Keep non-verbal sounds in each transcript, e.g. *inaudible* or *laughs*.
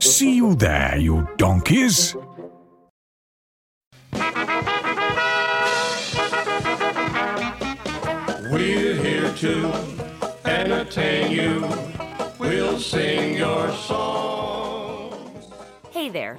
See you there, you donkeys. We're here to entertain you. We'll sing your song. Hey there.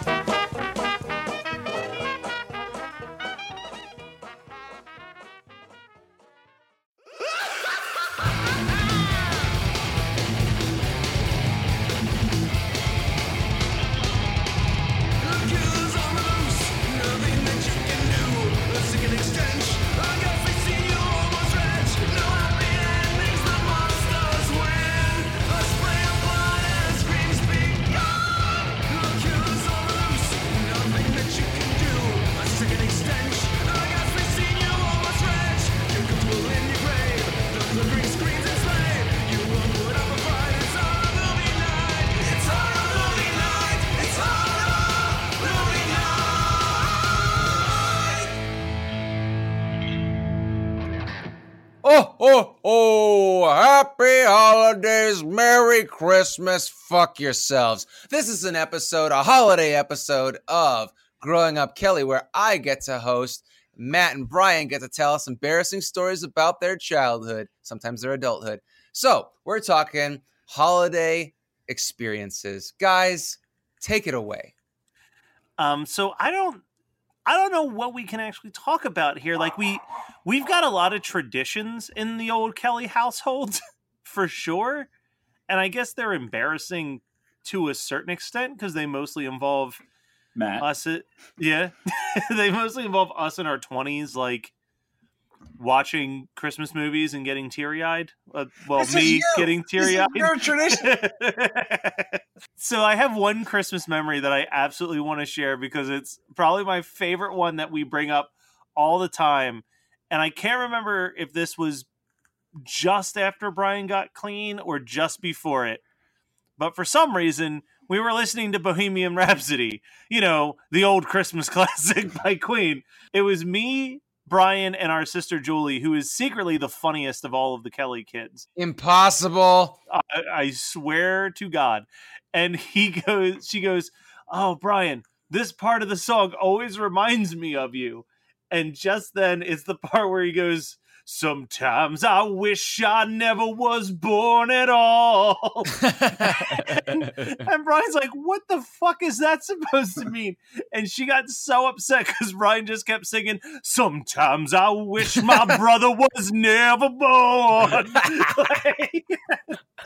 Christmas, fuck yourselves. This is an episode, a holiday episode of Growing Up Kelly, where I get to host. Matt and Brian get to tell us embarrassing stories about their childhood, sometimes their adulthood. So, we're talking holiday experiences. Guys, take it away. Um, so I don't, I don't know what we can actually talk about here. Like we, we've got a lot of traditions in the old Kelly household, *laughs* for sure, and I guess they're embarrassing to a certain extent because they mostly involve Matt. us. Yeah, *laughs* they mostly involve us in our twenties, like watching Christmas movies and getting teary eyed. Uh, well, This me getting teary eyed. your tradition. *laughs* so I have one Christmas memory that I absolutely want to share because it's probably my favorite one that we bring up all the time. And I can't remember if this was just after Brian got clean or just before it. But for some reason, we were listening to Bohemian Rhapsody, you know, the old Christmas *laughs* classic by Queen. It was me, Brian, and our sister Julie, who is secretly the funniest of all of the Kelly kids. Impossible. I, I swear to God. And he *laughs* goes, she goes, Oh, Brian, this part of the song always reminds me of you. And just then it's the part where he goes, Sometimes I wish I never was born at all. and, *laughs* and Brian's like, What the fuck is that supposed to mean? And she got so upset because Brian just kept singing, Sometimes I wish my *laughs* brother was never born. Like- *laughs*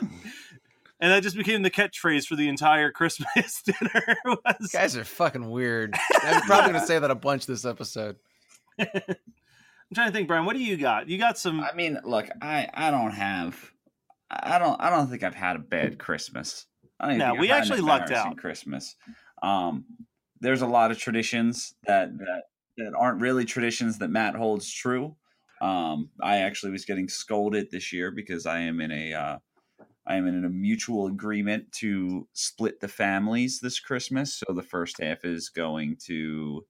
and that just became the catchphrase for the entire Christmas dinner. Was, You guys are fucking weird. I'm probably going to say that a bunch this episode. I'm trying to think, Brian. What do you got? You got some. I mean, look, I I don't have, I don't I don't think I've had a bad Christmas. I don't even No, think we I've had actually lucked out. Christmas. Um, there's a lot of traditions that that that aren't really traditions that Matt holds true. Um, I actually was getting scolded this year because I am in a uh, I am in a mutual agreement to split the families this Christmas. So the first half is going to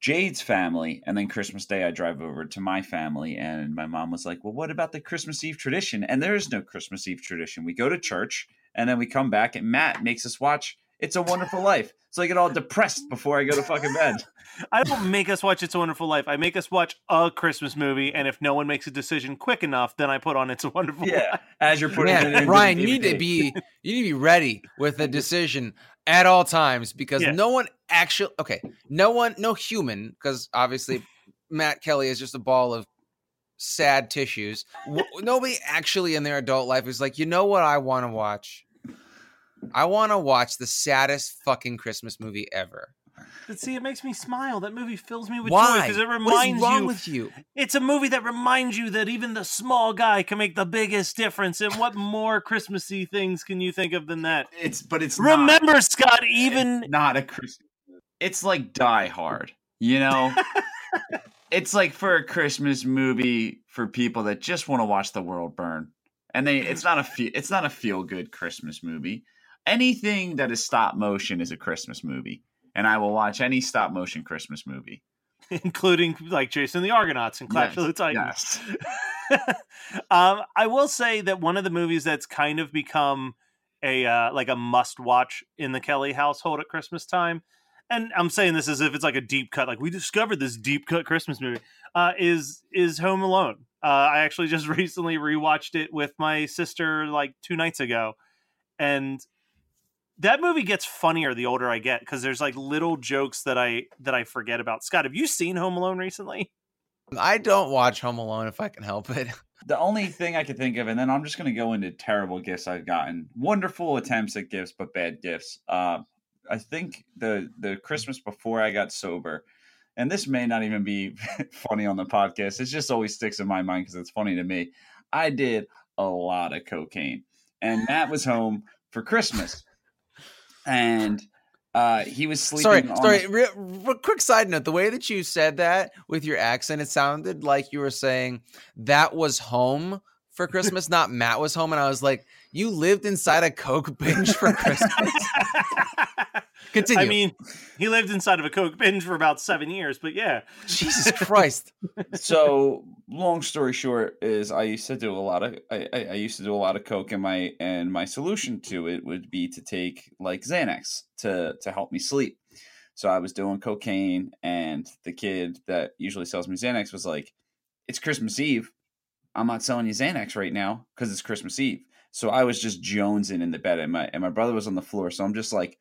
Jade's family, and then Christmas Day I drive over to my family. And my mom was like, "Well, what about the Christmas Eve tradition?" And there is no Christmas Eve tradition. We go to church, and then we come back, and Matt makes us watch "It's a Wonderful Life." So I get all depressed before I go to fucking bed. *laughs* I don't make us watch It's a Wonderful Life. I make us watch a Christmas movie, and if no one makes a decision quick enough, then I put on It's a Wonderful Yeah, Life. as you're putting it in. Ryan, you need to be you need to be ready with a decision at all times because Yeah. no one actually okay, no one, no human, because obviously Matt Kelly is just a ball of sad tissues. W- nobody actually in their adult life is like, you know what I want to watch. I want to watch the saddest fucking Christmas movie ever. But see, it makes me smile. That movie fills me with joy because it reminds is wrong you. with you? It's a movie that reminds you that even the small guy can make the biggest difference. And what more Christmassy things can you think of than that? It's but it's not- Remember, Scott, even not a Christmas. It's like Die Hard, you know. *laughs* it's like for a Christmas movie for people that just want to watch the world burn, and they. It's not a fe- It's not a feel good Christmas movie. Anything that is stop motion is a Christmas movie, and I will watch any stop motion Christmas movie. *laughs* including like Jason the Argonauts and Clash of the Titans. Yes. *laughs* um, I will say that one of the movies that's kind of become a uh, like a must watch in the Kelly household at Christmas time, and I'm saying this as if it's like a deep cut, like we discovered this deep cut Christmas movie, uh, is is Home Alone. Uh, I actually just *laughs* recently rewatched it with my sister like two nights ago, and that movie gets funnier the older I get because there's like little jokes that I that I forget about. Scott, have you seen Home Alone recently? I don't watch Home Alone if I can help it. *laughs* The only thing I could think of, and then I'm just going to go into terrible gifts I've gotten. Wonderful attempts at gifts, but bad gifts. Uh, I think the the Christmas before I got sober, and this may not even be *laughs* funny on the podcast. It just always sticks in my mind because it's funny to me. I did a lot of cocaine, and Matt was home for Christmas, and uh, he was sleeping. Sorry, on sorry. the- Re- re- quick side note: the way that you said that with your accent, it sounded like you were saying that was home for Christmas, not Matt was home. And I was like, you lived inside a coke binge for *laughs* Christmas. *laughs* Continue. I mean, he lived inside of a coke binge for about seven years, but yeah, Jesus *laughs* Christ. so long story short is i used to do a lot of I, I I used to do a lot of coke and my and my solution to it would be to take like xanax to to help me sleep. So i was doing cocaine and the kid that usually sells me xanax was like it's christmas eve. I'm not selling you xanax right now because it's christmas eve. So i was just jonesing in the bed and my and my brother was on the floor. So i'm just like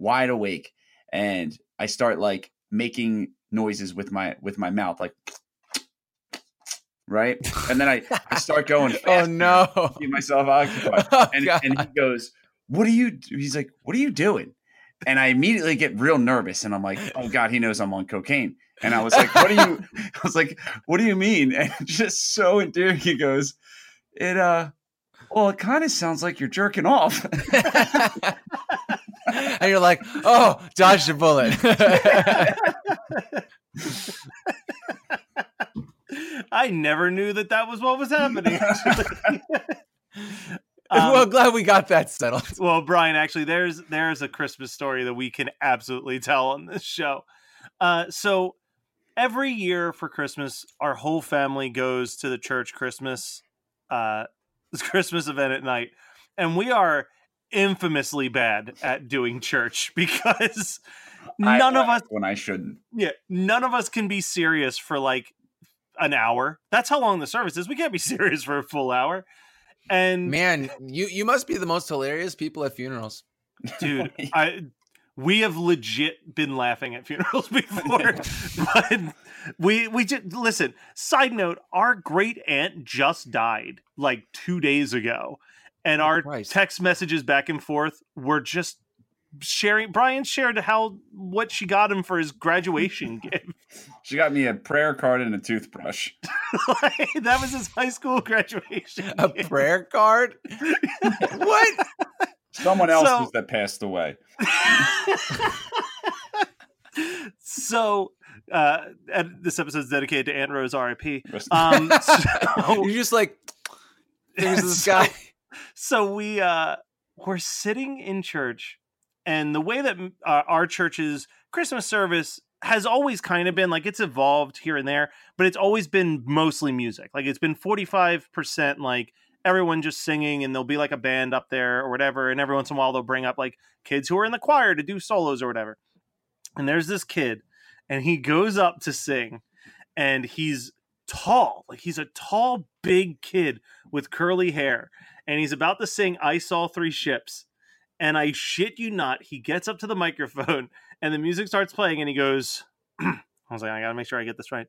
wide awake and i start like making noises with my with my mouth like right? And then i, I start going *laughs* oh no. keep myself occupied. *laughs* Oh, and, and he goes what are you he's like what are you doing? And i immediately get real nervous and i'm like oh god he knows i'm on cocaine. And i was like what do you *laughs* i was like what do you mean? And just so endearing he goes it uh well it kind of sounds like you're jerking off and you're like, oh, dodged a bullet. I never knew that that was what was happening. actually. *laughs* well, Um, glad we got that settled. well, Brian, actually, there's there's a Christmas story that we can absolutely tell on this show. Uh, so every year for Christmas, our whole family goes to the church Christmas uh, this *laughs* Christmas event at night, and we are infamously bad at doing church *laughs* because I none of us when i shouldn't yeah, none of us can be serious for like an hour. That's how long the service is. We can't be *laughs* serious for a full hour. And Man, you you must be the most hilarious people at funerals. dude, *laughs* I we have legit been laughing at funerals before. but we we just listen, side note, our great aunt just died like 2 days ago. And our Christ. text messages back and forth were just sharing Brian shared how what she got him for his graduation *laughs* gift. she got me a prayer card and a toothbrush *laughs* *laughs* Like, that was his high school graduation. A gift. prayer card? what? someone else's So- that passed away so, uh, and this episode is dedicated to Aunt Rose RIP. Um, so, You're just like there's this the So- we uh we're sitting in church and the way that uh, our church's christmas service has always kind of been like it's evolved here and there but it's always been mostly music. Like it's been 45% like everyone just singing and there'll be like a band up there or whatever and every once in a while they'll bring up like kids who are in the choir to do solos or whatever. And there's this kid and he goes up to sing and he's tall. Like he's a tall big kid with curly hair and he's about to sing i saw three ships and i shit you not he gets up to the *laughs* microphone and the music starts playing and he goes *clears throat* i was like i gotta make sure i get this right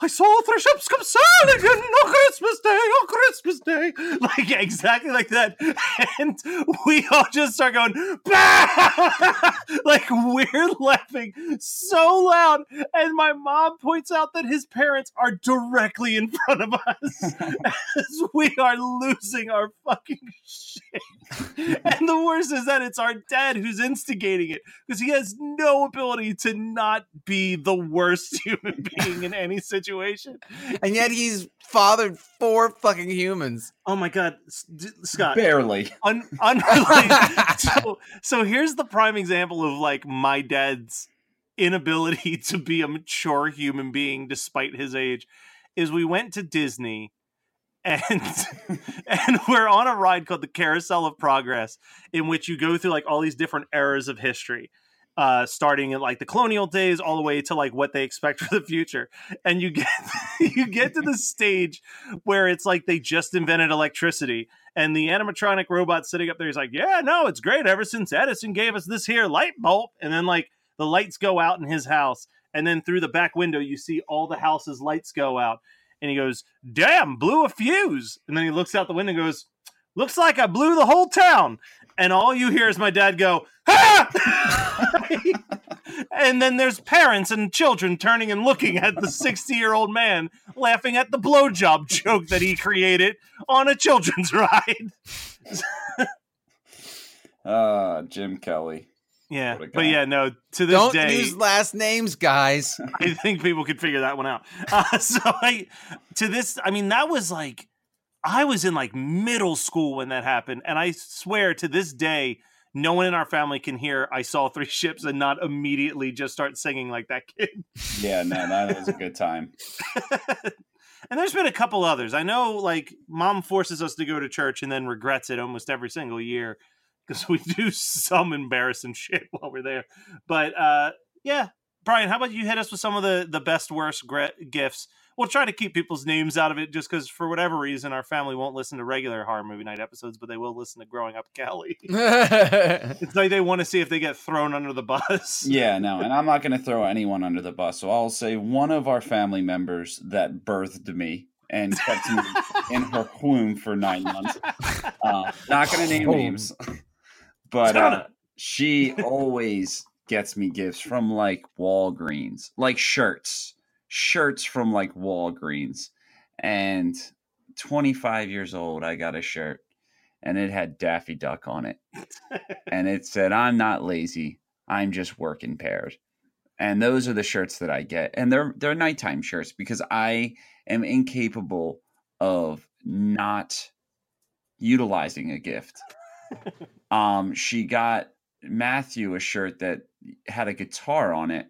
I saw three ships come sailing in on Christmas Day, on Christmas Day. *laughs* Like, yeah, exactly like that. *laughs* And we all just start going, bah! *laughs* like, we're laughing so loud. And my mom points out that his parents are directly in front of us as we are losing our fucking shit. And the worst is that it's our dad who's instigating it because he has no ability to not be the worst human being in any situation. and yet he's fathered four fucking humans. Oh my god, S- D- Scott. Barely. Un- unrelated. *laughs* so, so here's the prime example of like my dad's inability *laughs* to be a mature human being despite his age. Is we went to Disney and *laughs* and we're on a ride called the Carousel of Progress, in which you go through like all these different eras of history. Uh, starting in like the colonial days all the way to like what they expect *laughs* for the future. And you get *laughs* you get to the stage where it's like they just invented electricity. And the animatronic robot sitting up there is like yeah no it's great. Ever since edison gave us this here light bulb. And then like the lights go out in his house. And then through the back window you see all the house's lights go out. And he goes damn blew a fuse. And then he looks out the window and goes looks like i blew the whole town and all you hear is my dad go ha! *laughs* and then there's parents and children turning and looking at the 60 year old man laughing at the blowjob joke that he created on a children's *laughs* ride Uh, *laughs* Jim Kelly. yeah but yeah no to this Don't day use last names, guys. I think people could figure that one out. Uh, so I, to this, I mean, that was like, I was in like middle school when that happened, and I swear to this day, no one in our family can hear "I saw three *laughs* ships" and not immediately just start singing like that kid. Yeah, no, that was a good time. *laughs* and there's been a couple others. I know, like, mom forces us to go to church and then regrets it almost every single year because we do some embarrassing shit *laughs* while we're there. But uh, yeah, Brian, how about you hit us with some of the the best worst gre- gifts? We'll try to keep people's names out of it just because, for whatever reason, our family won't listen to regular horror movie night episodes, but they will listen to Growing Up Kelly. *laughs* *laughs* it's like they want to see if they get thrown under the bus. Yeah, no, and I'm not going to throw anyone under the bus. So I'll say one of our family members that birthed me and kept me *laughs* in her womb for nine months. Uh, not going to name names, but uh, she always gets me gifts from like Walgreens, like shirts, shirts from like Walgreens. And 25 years old, I got a shirt and it had Daffy Duck on it. *laughs* and it said, I'm not lazy, I'm just working paired. And those are the shirts that I get. And they're they're nighttime shirts because I am incapable of not utilizing a gift. *laughs* um she got Matthew a shirt that had a guitar on it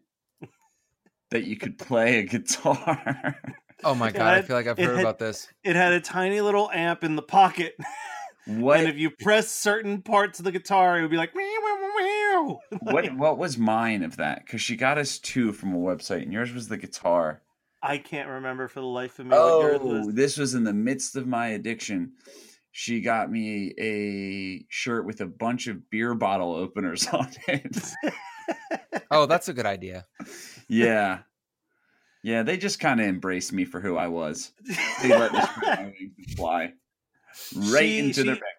that you could play a guitar. oh my *laughs* god, I feel like I've heard had- about this. It had a tiny little amp in the pocket. *laughs* what And if you press certain parts of the guitar, it would be like meow, meow, meow, *laughs* what what was mine of that? Cuz she got us two from a website and yours was the guitar. I can't remember for the life of me Oh, was. this was in the midst of my addiction. She got me a shirt with a bunch of beer bottle openers on it. Oh, that's a good idea. Yeah. Yeah, they just kind of embraced me for who I was. They let me spread my wings and fly right She- into their she- bank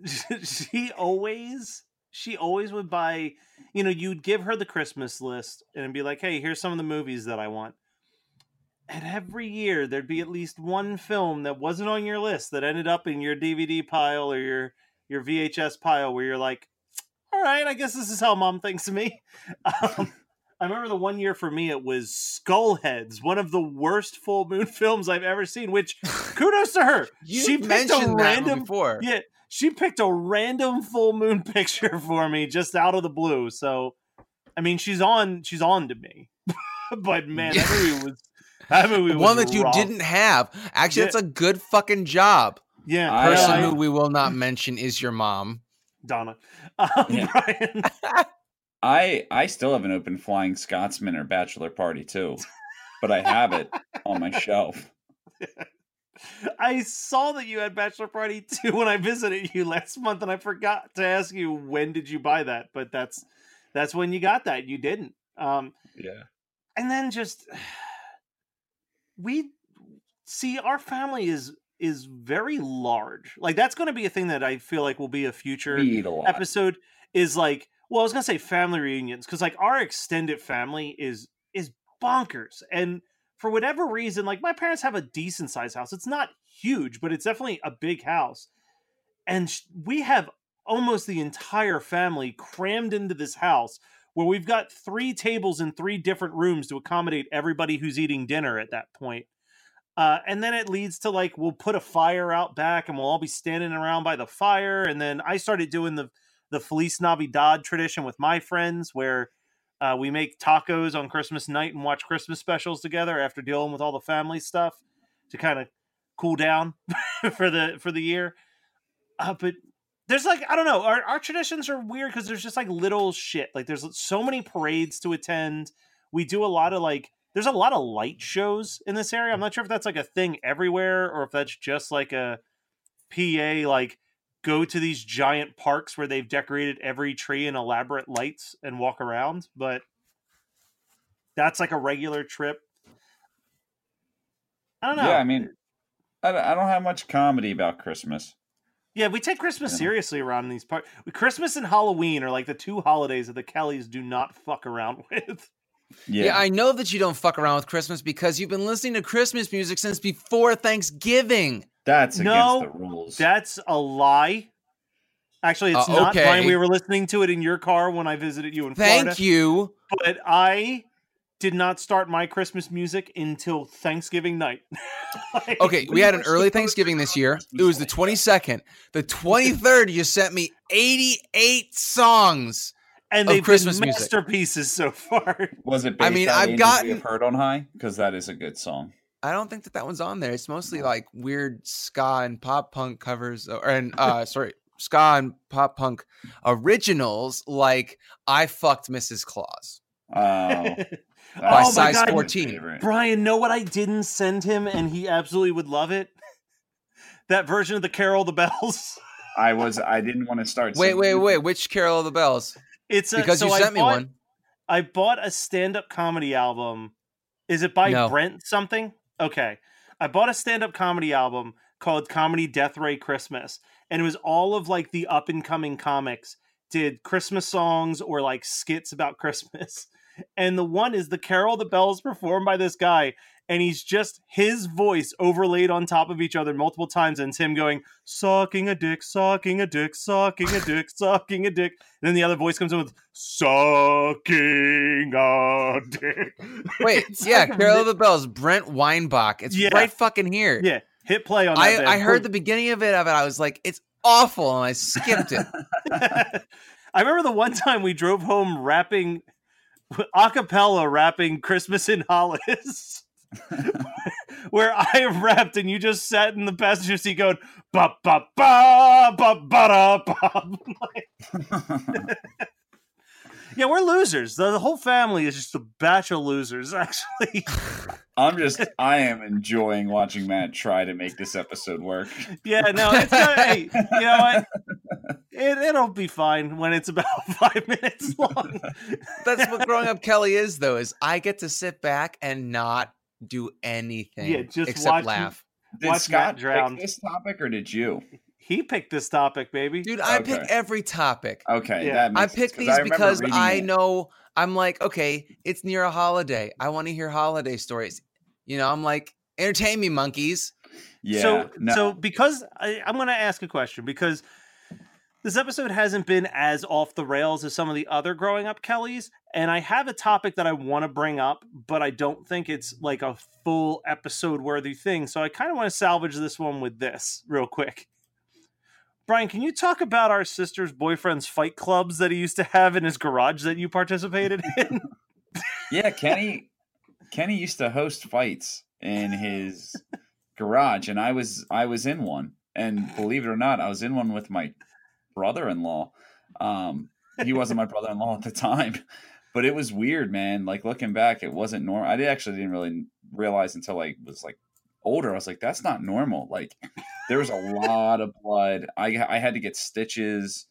accounts. *laughs* she always she always would buy you know you'd give her the christmas list and be like hey here's some of the movies that i want and every year there'd be at least one film that wasn't on your list that ended up in your dvd pile or your your vhs pile where you're like all right i guess this is how mom thinks of me *laughs* um, I remember the one year for me it was Skullheads, one of the worst full moon *laughs* films I've ever seen. Which *laughs* kudos to her. You she picked a that random before. Yeah, she picked a random full moon *laughs* picture for me just out of the blue. So, I mean, she's on. She's on to me. but man, that movie was that movie was One that you didn't have. Actually, Yeah. that's a good fucking job. Yeah, I- Person I- who we will not mention is your mom. Donna. Um, Yeah. Brian. I I still haven't opened Flying Scotsman or Bachelor Party too, but I have it on my shelf. *laughs* I saw that you had bachelor party too when I visited you last month, and I forgot to ask you when did you buy that. But that's that's when you got that. You didn't. Um, Yeah. and then just *sighs* we see our family is is very large. Like that's going to be a thing that I feel like will be a future a episode. Is like, well, I was gonna say family reunions because like our extended family is is bonkers, and for whatever reason, like my parents have a decent sized house. It's not huge, but it's definitely a big house, and we have almost the entire family crammed into this house where we've got three tables in three different rooms to accommodate everybody who's eating dinner at that point. Uh, and then it leads to like we'll put a fire out back and we'll all be standing around by the fire. And then I started doing the the Feliz Navidad tradition with my friends where uh, we make tacos on Christmas night and watch Christmas specials together after dealing with all the family stuff to kind of cool down *laughs* for the for the year. Uh, but there's like I don't know, our our traditions are weird because there's just like little shit. Like there's so many parades to attend. We do a lot of like there's a lot of light shows in this area. I'm not sure if that's like a thing everywhere or if that's just like a PA like go to these giant parks where they've decorated every tree in elaborate lights and walk around, but that's like a regular trip. I don't know. Yeah, I mean, I, don't- have much comedy about Christmas. Yeah, we take Christmas Yeah. seriously around these parts. Christmas and Halloween are like the two holidays that the Kellys do not fuck around *laughs* with. Yeah, Yeah. I know that you don't fuck around with Christmas because you've been listening to Christmas music since before Thanksgiving. That's against No, the rules. That's a lie. Actually, it's Uh, not. okay. Brian, we were listening to it in your car when I visited you in Florida. Thank you. But I did not start my Christmas music until Thanksgiving night. *laughs* Like, Okay, we had an *laughs* early Thanksgiving this year. It was the 22nd. The 23rd, you sent me 88 songs. and of they've Christmas been music. masterpieces so far. Was it? I mean, on I've gotten... we've heard on high because that is a good song. I don't think that that one's on there. It's mostly like weird ska and pop punk covers, or and uh, sorry, ska and pop punk originals. Like I fucked Mrs. Claus Oh, *laughs* by Oh size 14. Brian, know what I didn't send him, and he absolutely would love it. *laughs* That version of the Carol of the Bells. I was. I didn't want to start. Wait, singing wait, it. wait. Which Carol of the Bells? It's a, Because so you I sent me bought- one. I bought a stand-up comedy album. Is it by No. Brent something? Okay. I bought a stand-up comedy album called Comedy Death Ray Christmas, and it was all of like the up and coming comics did Christmas songs or like skits about *laughs* Christmas. And the one is the Carol the Bells performed by this guy, and he's just his voice overlaid on top of each other multiple times, and it's him going, sucking a dick, sucking a dick, sucking a dick, sucking a dick. And then the other voice comes in with sucking a dick. *laughs* Wait, It's yeah, like Carol of the Bells, Brent Weinbach. It's Yeah. right fucking here. Yeah, hit play on that. I, I heard the beginning of it of it. I was like, it's awful, and I skipped it. *laughs* *laughs* I remember the one time we drove home rapping a cappella rapping Christmas in Hollis. *laughs* Where I rapped and you just sat in the passenger seat going ba ba ba ba ba da ba. *laughs* *laughs* Yeah, we're losers. The, the whole family is just a batch of losers. Actually, I'm just. I am enjoying watching Matt try to make this episode work. yeah. No, it's not. hey, you know what? It, it'll be fine when it's about five minutes long. That's what growing up Kelly is, though. Is I get to sit back and not do anything, Yeah, just except watch- laugh. Did Watch Matt Scott drown. pick this topic or did you? He picked this topic, baby. Dude, I pick every topic. Okay, Yeah. that I pick sense, these I because I it. know I'm like, okay, it's near a holiday. I want to hear holiday stories. You know, I'm like, entertain me, monkeys. Yeah. so no. so because I, I'm going to ask a question because This episode hasn't been as off the rails as some of the other growing up Kellys, and I have a topic that I want to bring up, but I don't think it's like a full episode worthy thing. So I kind of want to salvage this one with this real quick. Brian, can you talk about our sister's boyfriend's fight clubs that he used to have in his garage that you participated *laughs* in? Yeah, Kenny Kenny used to host fights in his *laughs* garage and I was I was in one. And believe it or not, I was in one with my brother-in-law. Um he wasn't my brother-in-law at the time, *laughs* but it was weird, man. Like looking back, it wasn't normal. I actually didn't really realize until I was like older. I was like, that's not normal. Like there was a lot of blood. I I had to get stitches.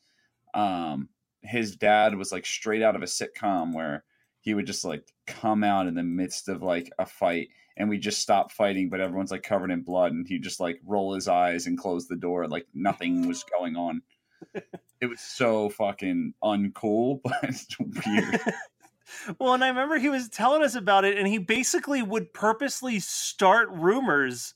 Um, his dad was like straight out of a sitcom where he would just like come out in the midst of like a fight and we just stop fighting, but everyone's like covered in blood and he just like roll his eyes and close the door like nothing was going on. It was so fucking uncool, *laughs* but it's weird. *laughs* well, and I remember he was telling us about it, and he basically would purposely start rumors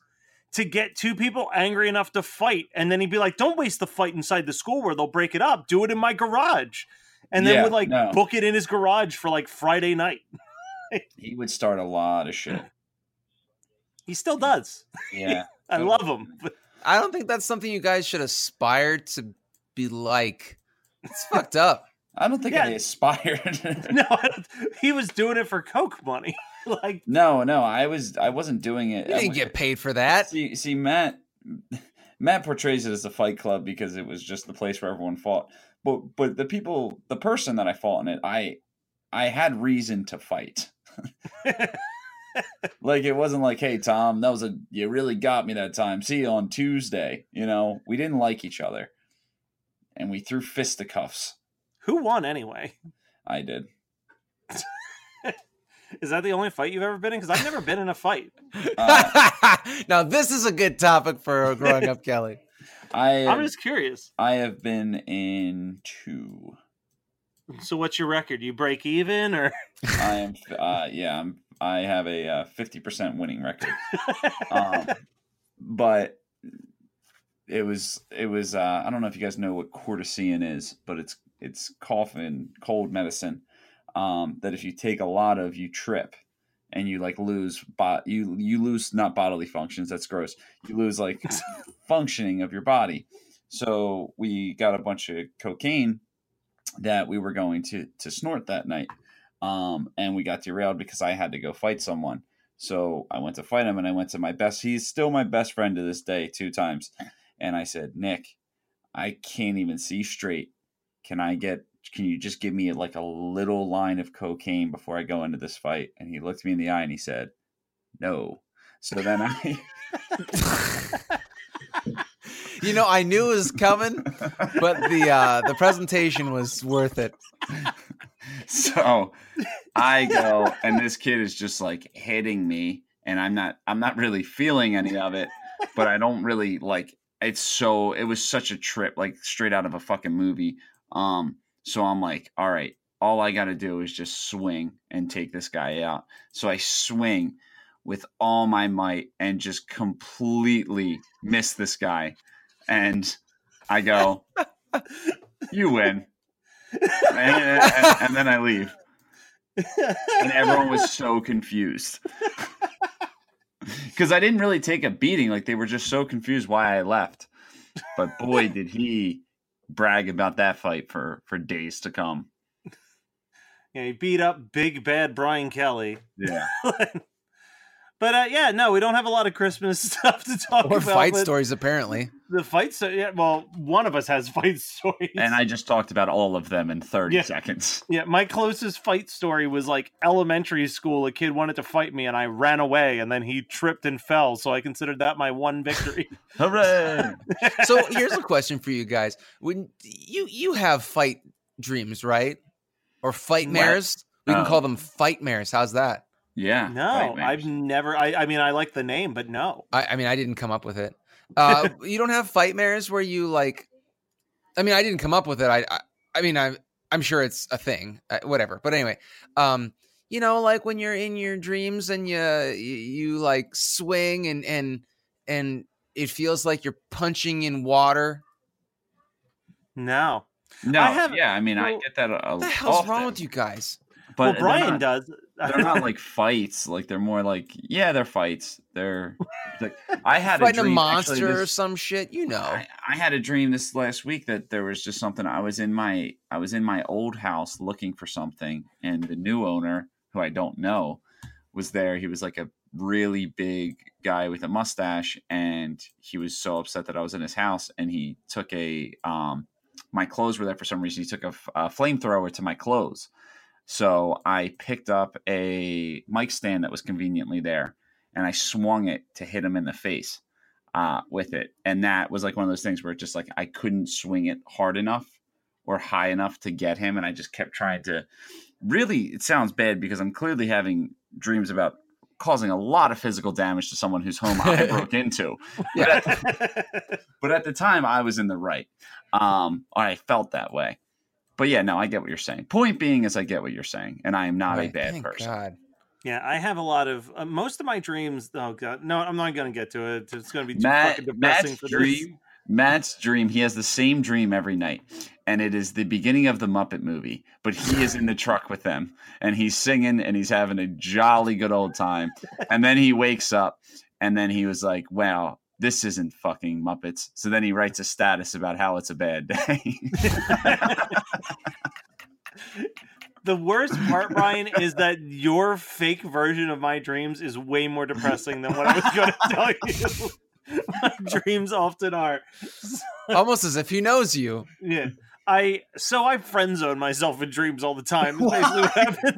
to get two people angry enough to fight, and then he'd be like, "Don't waste the fight inside the school where they'll break it up. Do it in my garage." And then Yeah, would like no. book it in his garage for like Friday night. *laughs* He would start a lot of shit. He still does. Yeah. I love him. But I don't think that's something you guys should aspire to be like. It's fucked up. *laughs* I don't think Yeah. I aspired. *laughs* no, I he was doing it for coke money. *laughs* like no, no, I was I wasn't doing it. You I didn't was- get paid for that. See, see, Matt, Matt portrays it as a fight club because it was just the place where everyone fought. But but the people, the person that I fought in it, I I had reason to fight. like it wasn't like, hey Tom, that was a you really got me that time. See you on Tuesday. You know, we didn't like each other, and we threw fisticuffs. who won anyway? I did. *laughs* Is that the only fight you've ever been in? Because I've never been in a fight. Uh, *laughs* now this is a good topic for growing up, Kelly. I I'm just curious. I have been in two. So what's your record? You break even or I am. Uh, yeah, I'm. I have a fifty percent winning record. *laughs* Um, but it was. It was. Uh, I don't know if you guys know what Coricidin is, but it's it's cough and cold medicine. Um, that if you take a lot of, you trip, and you like lose. You you lose not bodily functions. That's gross. You lose like *laughs* functioning of your body. So we got a bunch of cocaine that we were going to to snort that night um, and we got derailed because I had to go fight someone. So I went to fight him, and I went to my best. He's still my best friend to this day, two times. And I said, Nick, I can't even see straight. Can I get? Can you just give me like a little line of cocaine before I go into this fight? And he looked me in the eye and he said, No. So then I, *laughs* You know, I knew it was coming, but the uh, the presentation was worth it. so I go, and this kid is just like hitting me, and I'm not, I'm not really feeling any of it, but I don't really like. It's so, it was such a trip, like straight out of a fucking movie. Um, so I'm like, all right, all I got to do is just swing and take this guy out. So I swing with all my might and just completely miss this guy, and I go, you win and, and- and then I leave. And everyone was so confused. Because I didn't really take a beating. Like they were just so confused why I left. But boy, *laughs* did he brag about that fight for, for days to come. Yeah, he beat up big bad Brian Kelly. Yeah. *laughs* but uh, yeah, no, we don't have a lot of Christmas *laughs* stuff to talk Or about. fight but stories, apparently. The fight story. Yeah, well, one of us has *laughs* fight stories. And I just talked about all of them in 30 Yeah. seconds. yeah, my closest fight story was like elementary school. A kid wanted to fight me, and I ran away, and then he tripped and fell. So I considered that my one victory. *laughs* *laughs* Hooray! So here's a question for you guys: When you you have fight dreams, right? Or fight mares? We can Oh. call them fight mares. How's that? Yeah. no. I've never. I, I mean, I like the name, but no. I, I mean, I didn't come up with it. Uh, *laughs* you don't have fight mares where you like. I mean, I didn't come up with it. I, I, I mean, I, I'm sure it's a thing. Uh, whatever. But anyway, um, you know, like when you're in your dreams and you, you, you like swing and and and it feels like you're punching in water. No. No, I have- yeah, I mean, I get that. A, What the hell's often, wrong with you guys? But well, Brian not- does. They're not like fights. Like they're more like yeah, they're fights. They're like I had a Fighting a monster actually, or some shit, you know. I, I had a dream this last week that there was just something I was in my I was in my old house looking for something and the new owner who I don't know was there he was like a really big guy with a mustache and he was so upset that I was in his house and he took a um my clothes were there for some reason he took a flamethrower to my clothes so I picked up a mic stand that was conveniently there and I swung it to hit him in the face uh, with it. And that was like one of those things where it just like I couldn't swing it hard enough or high enough to get him. And I just kept trying to really, it sounds bad because I'm clearly having dreams about causing a lot of physical damage to someone whose home I *laughs* broke into. But at, but at the time, I was in the right. Um, or I felt that way. But yeah, no, I get what you're saying. Point being is I get what you're saying, and I am not a bad thank person. God. yeah, I have a lot of uh, most of my dreams. Oh god, no, I'm not going to get to it. It's going to be too Matt, fucking depressing Matt's for this. dream. Matt's dream. He has the same dream every night, and it is the beginning of the Muppet movie. But he is in the truck with them, and he's singing, and he's having a jolly good old time. And then he wakes up, and then he was like, "Wow, this isn't fucking Muppets." So then he writes a status about how it's a bad day. *laughs* The worst part, Brian, is that your fake version of my dreams is way more depressing than what I was going *laughs* to tell you. *laughs* my dreams often are. Almost as if he knows you. Yeah. I so I friend zone myself in dreams all the time. Is basically what happens.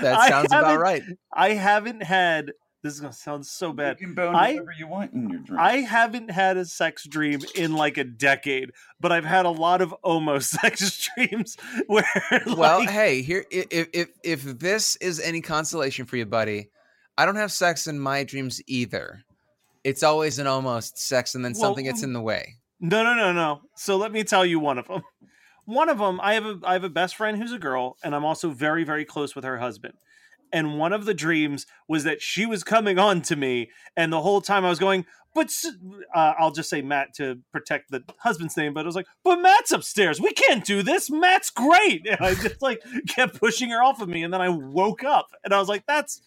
that I sounds about right. I haven't had. This is gonna sound so bad. you can bone I- whatever you want in your dream. I haven't had a sex dream in like a decade, but I've had a lot of almost *laughs* sex dreams *laughs* where Well, like, hey, here if if if this is any consolation for you, buddy, I don't have sex in my dreams either. It's always an almost sex, and then Well, something gets in the way. No, no, no, no. So let me tell you one of them. One of them, I have a I have a best friend who's a girl, and I'm also very very close with her husband. And one of the dreams was that she was coming on to me, and the whole time I was going, but uh, I'll just say Matt to protect the husband's name. But I was like, but Matt's upstairs. We can't do this. Matt's great. And I just like *laughs* kept pushing her off of me, and then I woke up, and I was like, that's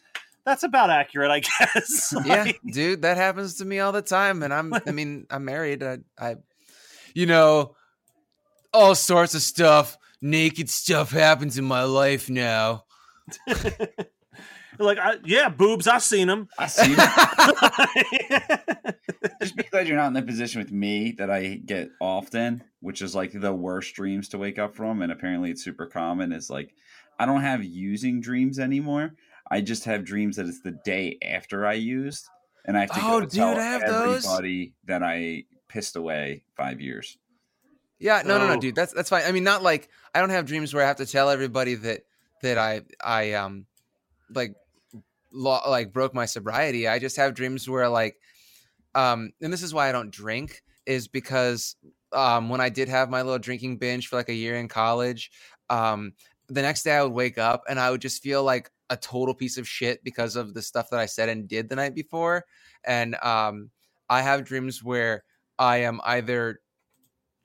that's about accurate, I guess. *laughs* yeah, dude, that happens to me all the time, and I'm I *laughs* mean I'm married. I, I you know, all sorts of stuff, naked stuff happens in my life now. *laughs* like, I, yeah, boobs. I've seen them. I see. that. *laughs* Just be glad you're not in the position with me that I get often, which is like the worst dreams to wake up from, and apparently it's super common. Is like I don't have using dreams anymore. I just have dreams that it's the day after I used, and I have to Oh, go dude, tell I have those. everybody that I pissed away five years. Yeah, no, no, no, Oh. dude. That's that's fine. I mean, not like I don't have dreams where I have to tell everybody that that I I um like lo- like broke my sobriety. I just have dreams where like um and this is why I don't drink is because um when I did have my little drinking binge for like a year in college, um the next day I would wake up and I would just feel like a total piece of shit because of the stuff that I said and did the night before. And um I have dreams where I am either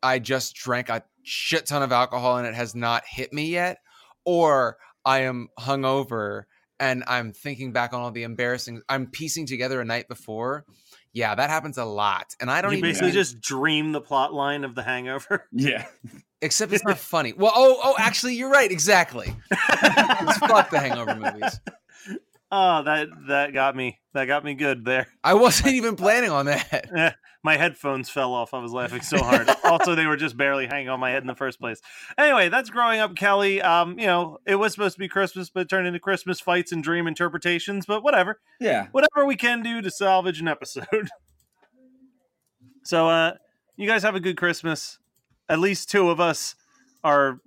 I just drank a shit ton of alcohol and it has not hit me yet, or I am hungover and I'm thinking back on all the embarrassing. I'm piecing together a night before. Yeah, that happens a lot, and I don't you even. basically mean- just dream the plot line of The Hangover. *laughs* Yeah, except it's *laughs* not funny. Well, oh, oh, actually, you're right. Exactly. *laughs* Fuck the Hangover movies. Oh, that that got me. That got me good there. *laughs* I wasn't even *laughs* planning on that. *laughs* My headphones fell off. I was laughing so hard. also, they were just barely hanging on my head in the first place. Anyway, that's growing up, Kelly. Um, you know, it was supposed to be Christmas, but it turned into Christmas fights and dream interpretations. But whatever, yeah. whatever we can do to salvage an episode. so, uh, you guys have a good Christmas. At least two of us are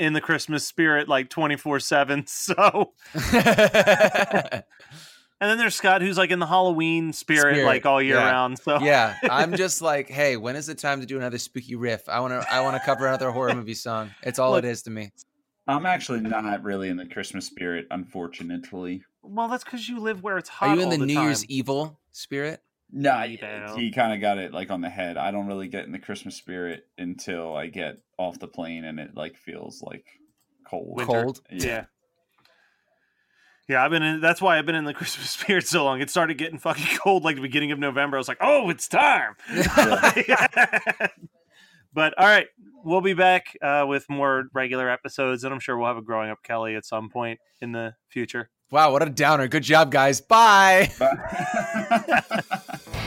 in the Christmas spirit, like twenty four seven. *laughs* So. *laughs* And then there's Scott, who's like in the Halloween spirit, Spirit, like all year yeah. round. So yeah, *laughs* I'm just like, hey, when is it time to do another spooky riff? I want to, I want to cover another horror movie song. It's all Look, it is to me. I'm actually not really in the Christmas spirit, unfortunately. well, that's because you live where it's hot. Are you in all the, New Year's. Evil spirit? Nah, Rebound. he kind of got it like on the head. I don't really get in the Christmas spirit until I get off the plane and it like feels like cold. Winter. Cold. Yeah. Yeah, I've been in. That's why I've been in the *laughs* Christmas spirit so long. It started getting fucking *laughs* cold like the beginning of November. I was like, oh, it's time. *laughs* but all right, we'll be back uh, with more regular episodes, and I'm sure we'll have a growing up Kelly at some point in the future. Wow, what a downer. Good job, guys. Bye. *laughs*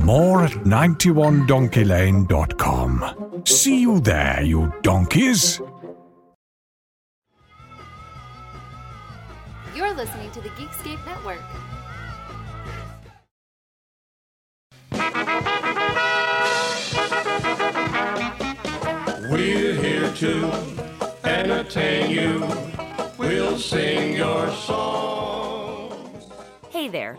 More at 91donkeylane.com. See you there, you donkeys. You're listening to the Geekscape Network. We're here to entertain you. We'll sing your song. Hey there.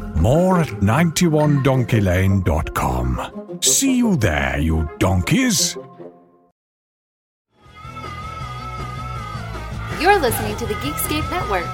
More at 91donkeylane.com. See you there, you donkeys. You're listening to the Geekscape Network.